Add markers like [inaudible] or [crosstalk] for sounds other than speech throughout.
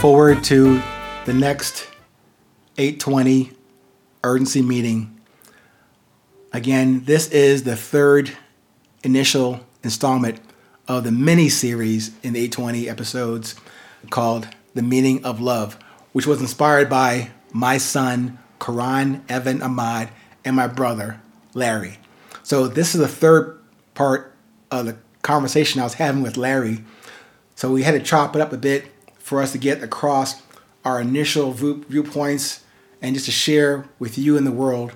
forward to the next 820 urgency meeting. Again, this is the third initial installment of the mini series in the 820 episodes called The Meaning of Love, which was inspired by my son, Karan Evan Ahmad, and my brother, Larry. So, this is the third part of the conversation I was having with Larry. So, we had to chop it up a bit for us to get across our initial viewpoints and just to share with you in the world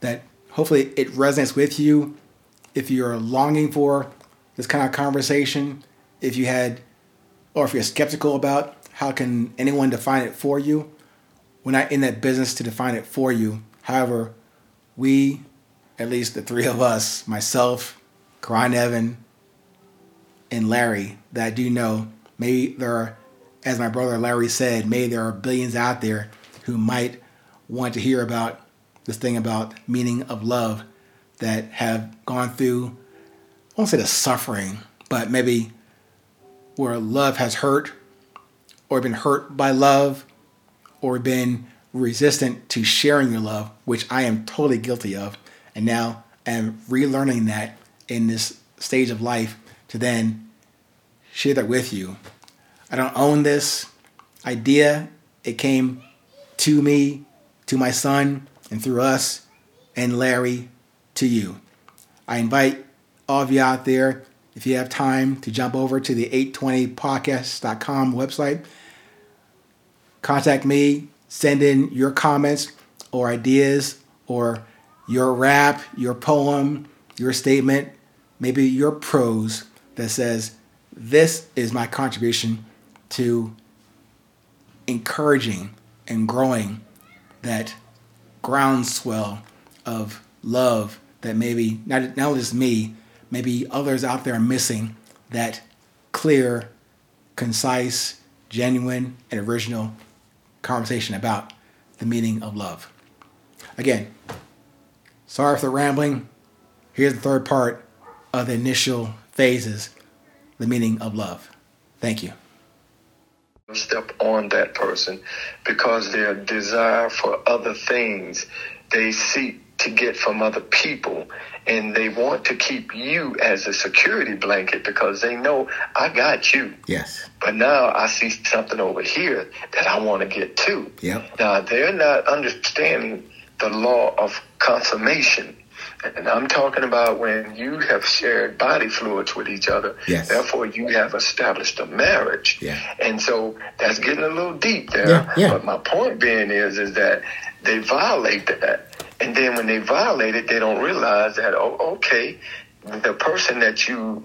that hopefully it resonates with you if you're longing for this kind of conversation, if you had, or if you're skeptical about how can anyone define it for you. We're not in that business to define it for you. However, we, at least the three of us, myself, Karan Evan, and Larry, that I do know, maybe there are, as my brother Larry said, maybe there are billions out there who might want to hear about this thing about meaning of love that have gone through, I won't say the suffering, but maybe where love has hurt or been hurt by love or been resistant to sharing your love, which I am totally guilty of. And now I'm relearning that in this stage of life to then share that with you. I don't own this idea. It came to me, to my son, and through us and Larry to you. I invite all of you out there, if you have time, to jump over to the 820podcast.com website. Contact me, send in your comments or ideas or your rap, your poem, your statement, maybe your prose that says, This is my contribution to encouraging and growing that groundswell of love that maybe not, not just me, maybe others out there are missing that clear, concise, genuine, and original conversation about the meaning of love. Again, sorry for the rambling. Here's the third part of the initial phases, the meaning of love. Thank you step on that person because their desire for other things they seek to get from other people and they want to keep you as a security blanket because they know I got you. Yes. But now I see something over here that I want to get to. Yep. Now they're not understanding the law of consummation. And I'm talking about when you have shared body fluids with each other. Yes. Therefore, you have established a marriage. Yeah. And so that's getting a little deep there. Yeah, yeah. But my point being is, is that they violate that. And then when they violate it, they don't realize that, oh, okay, the person that you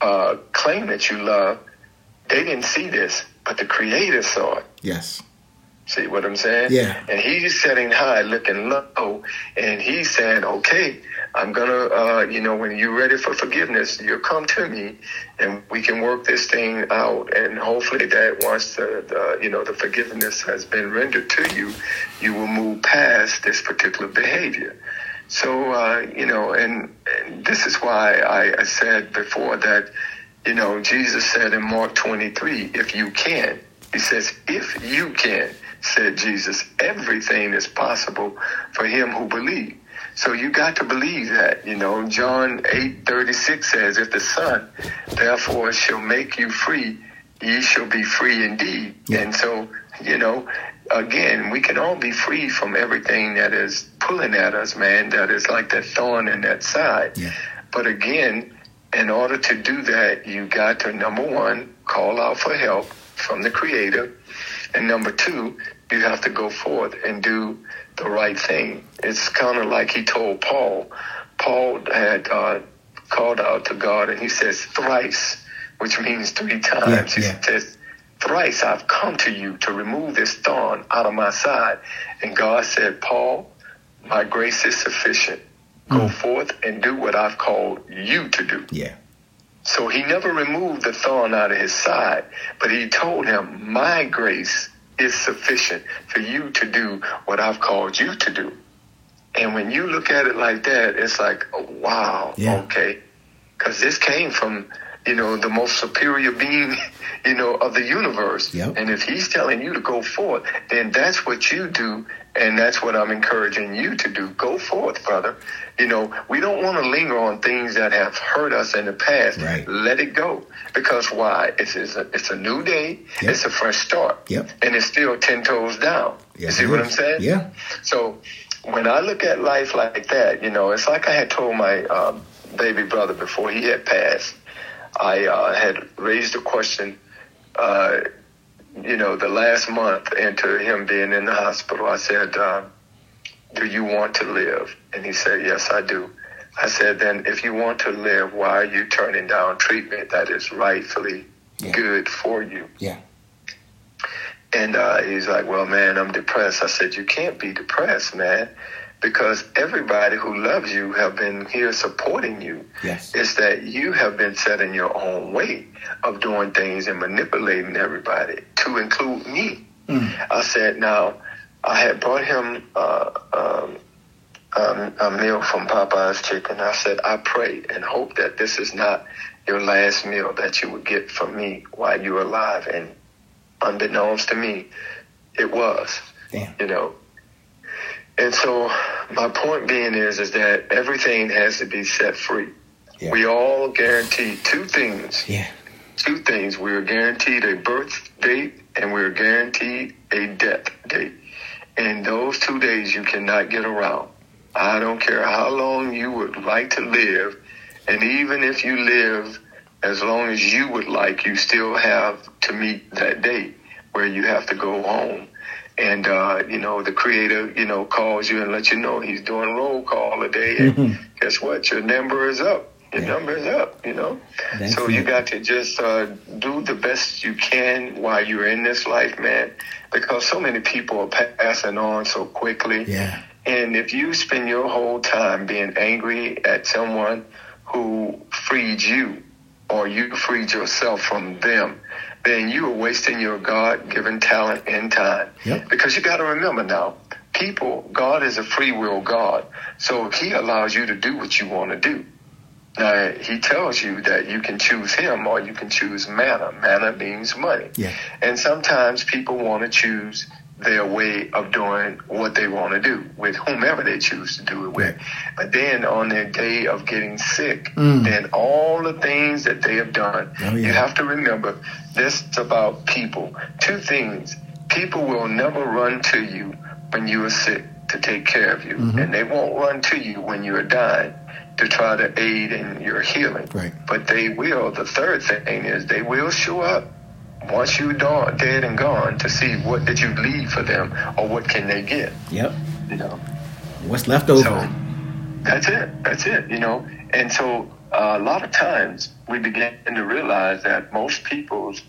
uh, claim that you love, they didn't see this, but the Creator saw it. Yes. See what I'm saying? Yeah. And he's sitting high, looking low, and he's saying, "Okay, I'm gonna, uh, you know, when you're ready for forgiveness, you'll come to me, and we can work this thing out. And hopefully, that once the, the you know, the forgiveness has been rendered to you, you will move past this particular behavior." So, uh, you know, and, and this is why I, I said before that, you know, Jesus said in Mark 23, "If you can," he says, "If you can." Said Jesus, everything is possible for him who believes. So you got to believe that, you know, John 8 36 says, if the Son therefore shall make you free, ye shall be free indeed. Yeah. And so, you know, again, we can all be free from everything that is pulling at us, man, that is like that thorn in that side. Yeah. But again, in order to do that, you got to, number one, call out for help from the Creator. And number two, you have to go forth and do the right thing. It's kind of like he told Paul. Paul had uh, called out to God and he says thrice, which means three times. Yeah, yeah. He says, Thrice I've come to you to remove this thorn out of my side. And God said, Paul, my grace is sufficient. Go Mm. forth and do what I've called you to do. Yeah. So he never removed the thorn out of his side, but he told him, My grace is sufficient for you to do what I've called you to do. And when you look at it like that, it's like, oh, wow, Yeah. okay. Because this came from, you know, the most superior being, [laughs] you know, of the universe. Yep. And if he's telling you to go forth, then that's what you do. And that's what I'm encouraging you to do. Go forth, brother. You know, we don't want to linger on things that have hurt us in the past. Right. Let it go. Because why? It's, it's, a, it's a new day. Yep. It's a fresh start. Yep. And it's still 10 toes down. Yes, you see what. I'm saying? Yeah. So when I look at life like that, you know, it's like I had told my um, baby brother before he had passed. I uh, had raised a question, uh, you know, the last month into him being in the hospital. I said, uh, "Do you want to live?" And he said, "Yes, I do." I said, "Then, if you want to live, why are you turning down treatment that is rightfully Yeah. good for you?" Yeah. And uh, he's like, "Well, man, I'm depressed." I said, "You can't be depressed, man, because everybody who loves you have been here supporting you. Yes. It's that you have been setting your own way of doing things and manipulating everybody, to include me." Mm. I said, "Now, I had brought him uh, um, um, a meal from Popeye's Chicken. I said, I pray and hope that this is not your last meal that you would get from me while you're alive. And unbeknownst to me, it was, Damn. you know. And so my point being is, is that everything has to be set free. Yeah. We all guaranteed two things Yeah. two things. We are guaranteed a birth date and we are guaranteed a death date. And those two days you cannot get around. I don't care how long you would like to live. And even if you live as long as you would like, you still have to meet that date where you have to go home. And, uh, you know, the creator, you know, calls you and lets you know he's doing roll call today. And guess what? Your number is up. Your Yeah. number is up, you know? That's so you got to just uh, do the best you can while you're in this life, man, because so many people are passing on so quickly. Yeah. And if you spend your whole time being angry at someone who freed you or you freed yourself from them, then you are wasting your God given talent and time. Yep. Because you got to remember now, people, God is a free will God. So he allows you to do what you want to do. Now, he tells you that you can choose him or you can choose manna. Manna means money. Yeah. And sometimes people want to choose their way of doing what they want to do with whomever they choose to do it with. But then on their day of getting sick, Mm. then all the things that they have done, Oh, yeah. you have to remember this is about people. Two things. People will never run to you when you are sick to take care of you. Mhm. And they won't run to you when you are dying to try to aid in your healing. Right. But they will. The third thing is they will show up once you're dead and gone to see what did you leave for them or what can they get. Yep. You know. What's left over? So that's it. That's it. You know. And so uh, a lot of times we begin to realize that most people's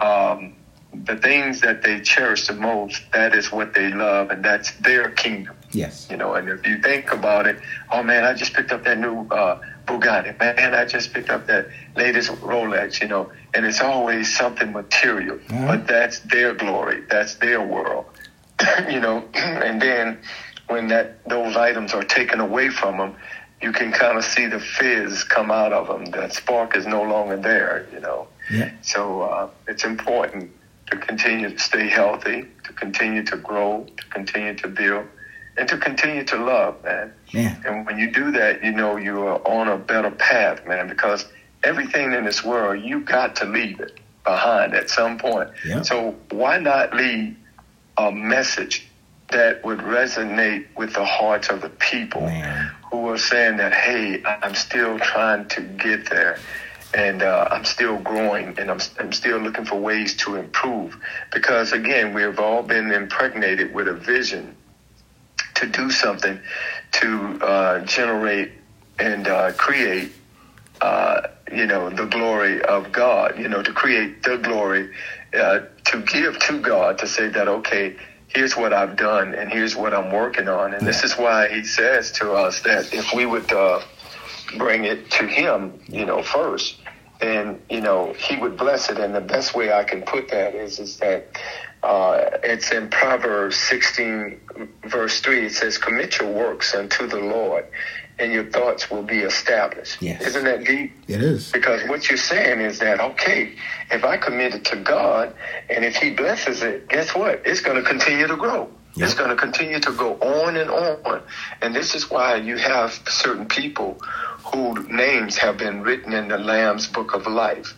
um, the things that they cherish the most, that is what they love, and that's their kingdom. yes. You know, and if you think about it, oh man, I just picked up that new uh, Bugatti. Man, I just picked up that latest Rolex. You know, and it's always something material, Mhm. but that's their glory. That's their world. [coughs] you know, [clears throat] and then when that those items are taken away from them, you can kind of see the fizz come out of them. That spark is no longer there. You know. Yeah. So uh, it's important to continue to stay healthy, to continue to grow, to continue to build, and to continue to love, man. Man. And when you do that, you know you are on a better path, man, because everything in this world, you got to leave it behind at some point. Yeah. So why not leave a message that would resonate with the hearts of the people Man. who are saying that, hey, I'm still trying to get there and uh, I'm still growing and I'm, I'm still looking for ways to improve. Because again, we have all been impregnated with a vision to do something to uh, generate and uh, create, uh, you know, the glory of God, you know, to create the glory, uh, to give to God, to say that, okay, here's what I've done and here's what I'm working on. And this is why he says to us that if we would uh, bring it to him, you know, first, then you know he would bless it. And the best way I can put that is is that uh, it's in Proverbs 16, verse 3. It says, Commit your works unto the Lord, and your thoughts will be established. Yes. Isn't that deep? It is. Because what you're saying is that, okay, if I commit it to God, and if He blesses it, guess what? It's going to continue to grow. Yep. It's going to continue to go on and on. And this is why you have certain people whose names have been written in the Lamb's Book of Life.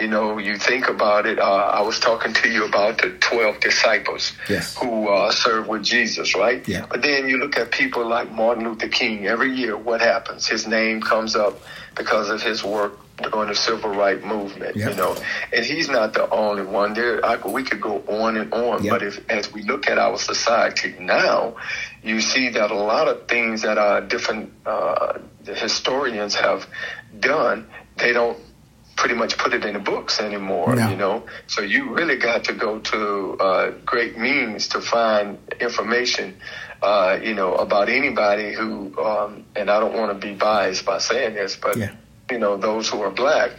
You know, you think about it. Uh, I was talking to you about the 12 disciples Yes. who uh, served with Jesus, right? Yeah. But then you look at people like Martin Luther King. Every year, what happens? His name comes up because of his work during the civil rights movement. Yeah. You know, and he's not the only one. There, I, we could go on and on. Yeah. But if, as we look at our society now, you see that a lot of things that our different uh, historians have done, they don't pretty much put it in the books anymore, No. you know. So you really got to go to uh, great means to find information, uh, you know, about anybody who, um, and I don't want to be biased by saying this, but Yeah. you know, those who are black,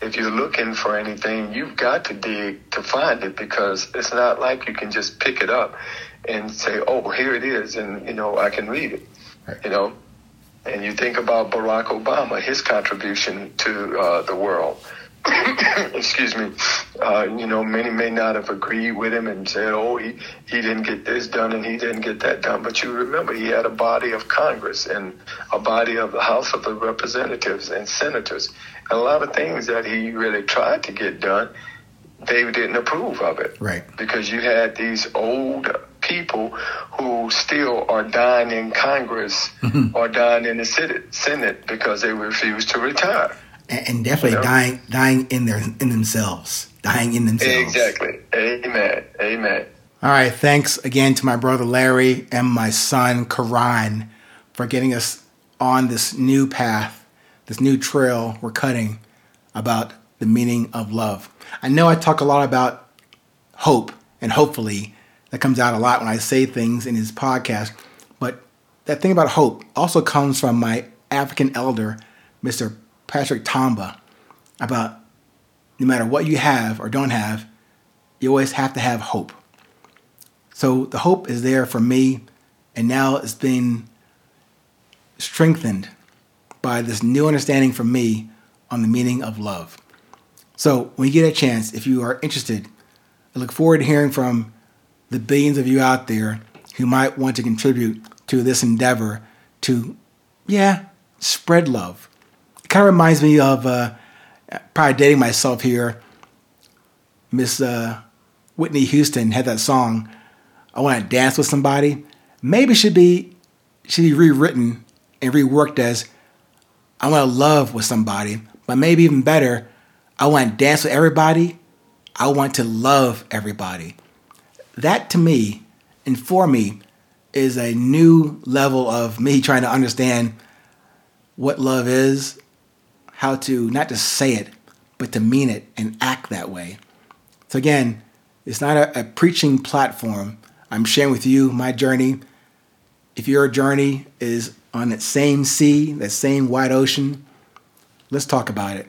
if you're looking for anything, you've got to dig to find it because it's not like you can just pick it up and say, "Oh, here it is," and you know, I can read it. Right. You know, and you think about Barack Obama, his contribution to uh, the world. [coughs] Excuse me. Uh, you know, many may not have agreed with him and said, "Oh, he he didn't get this done and he didn't get that done." But you remember, he had a body of Congress and a body of the House of the Representatives and senators, and a lot of things that he really tried to get done, they didn't approve of it Right. because you had these old people who still are dying in Congress mm-hmm. or dying in the Senate, Senate because they refuse to retire. And, and definitely You know? dying, dying in their in themselves, dying in themselves. Exactly. Amen. Amen. All right. Thanks again to my brother Larry and my son Karan for getting us on this new path, this new trail we're cutting about the meaning of love. I know I talk a lot about hope, and hopefully that comes out a lot when I say things in his podcast. But that thing about hope also comes from my African elder, Mr. Patrick Tamba, about no matter what you have or don't have, you always have to have hope. So the hope is there for me, and now it's been strengthened by this new understanding for me on the meaning of love. So when you get a chance, if you are interested, I look forward to hearing from the billions of you out there who might want to contribute to this endeavor to, yeah, spread love. It kind of reminds me of uh, probably dating myself here. Miss uh, Whitney Houston had that song, "I Want to Dance with Somebody." Maybe should be should be rewritten and reworked as, "I want to love with somebody," but maybe even better, "I want to dance with everybody." I want to love everybody. That to me and for me is a new level of me trying to understand what love is, how to not just say it, but to mean it and act that way. So, again, it's not a, a preaching platform. I'm sharing with you my journey. If your journey is on that same sea, that same wide ocean, let's talk about it.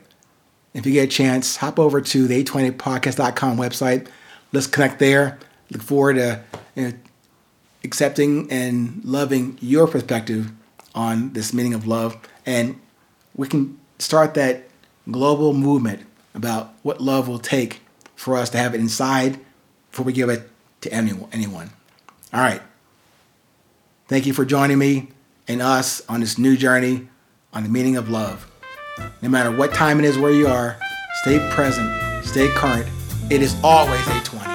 If you get a chance, hop over to the 820podcast.com website. Let's connect there. Look forward to you know, accepting and loving your perspective on this meaning of love. And we can start that global movement about what love will take for us to have it inside before we give it to anyone. All right. Thank you for joining me and us on this new journey on the meaning of love. No matter what time it is where you are, stay present, stay current. It is always 820.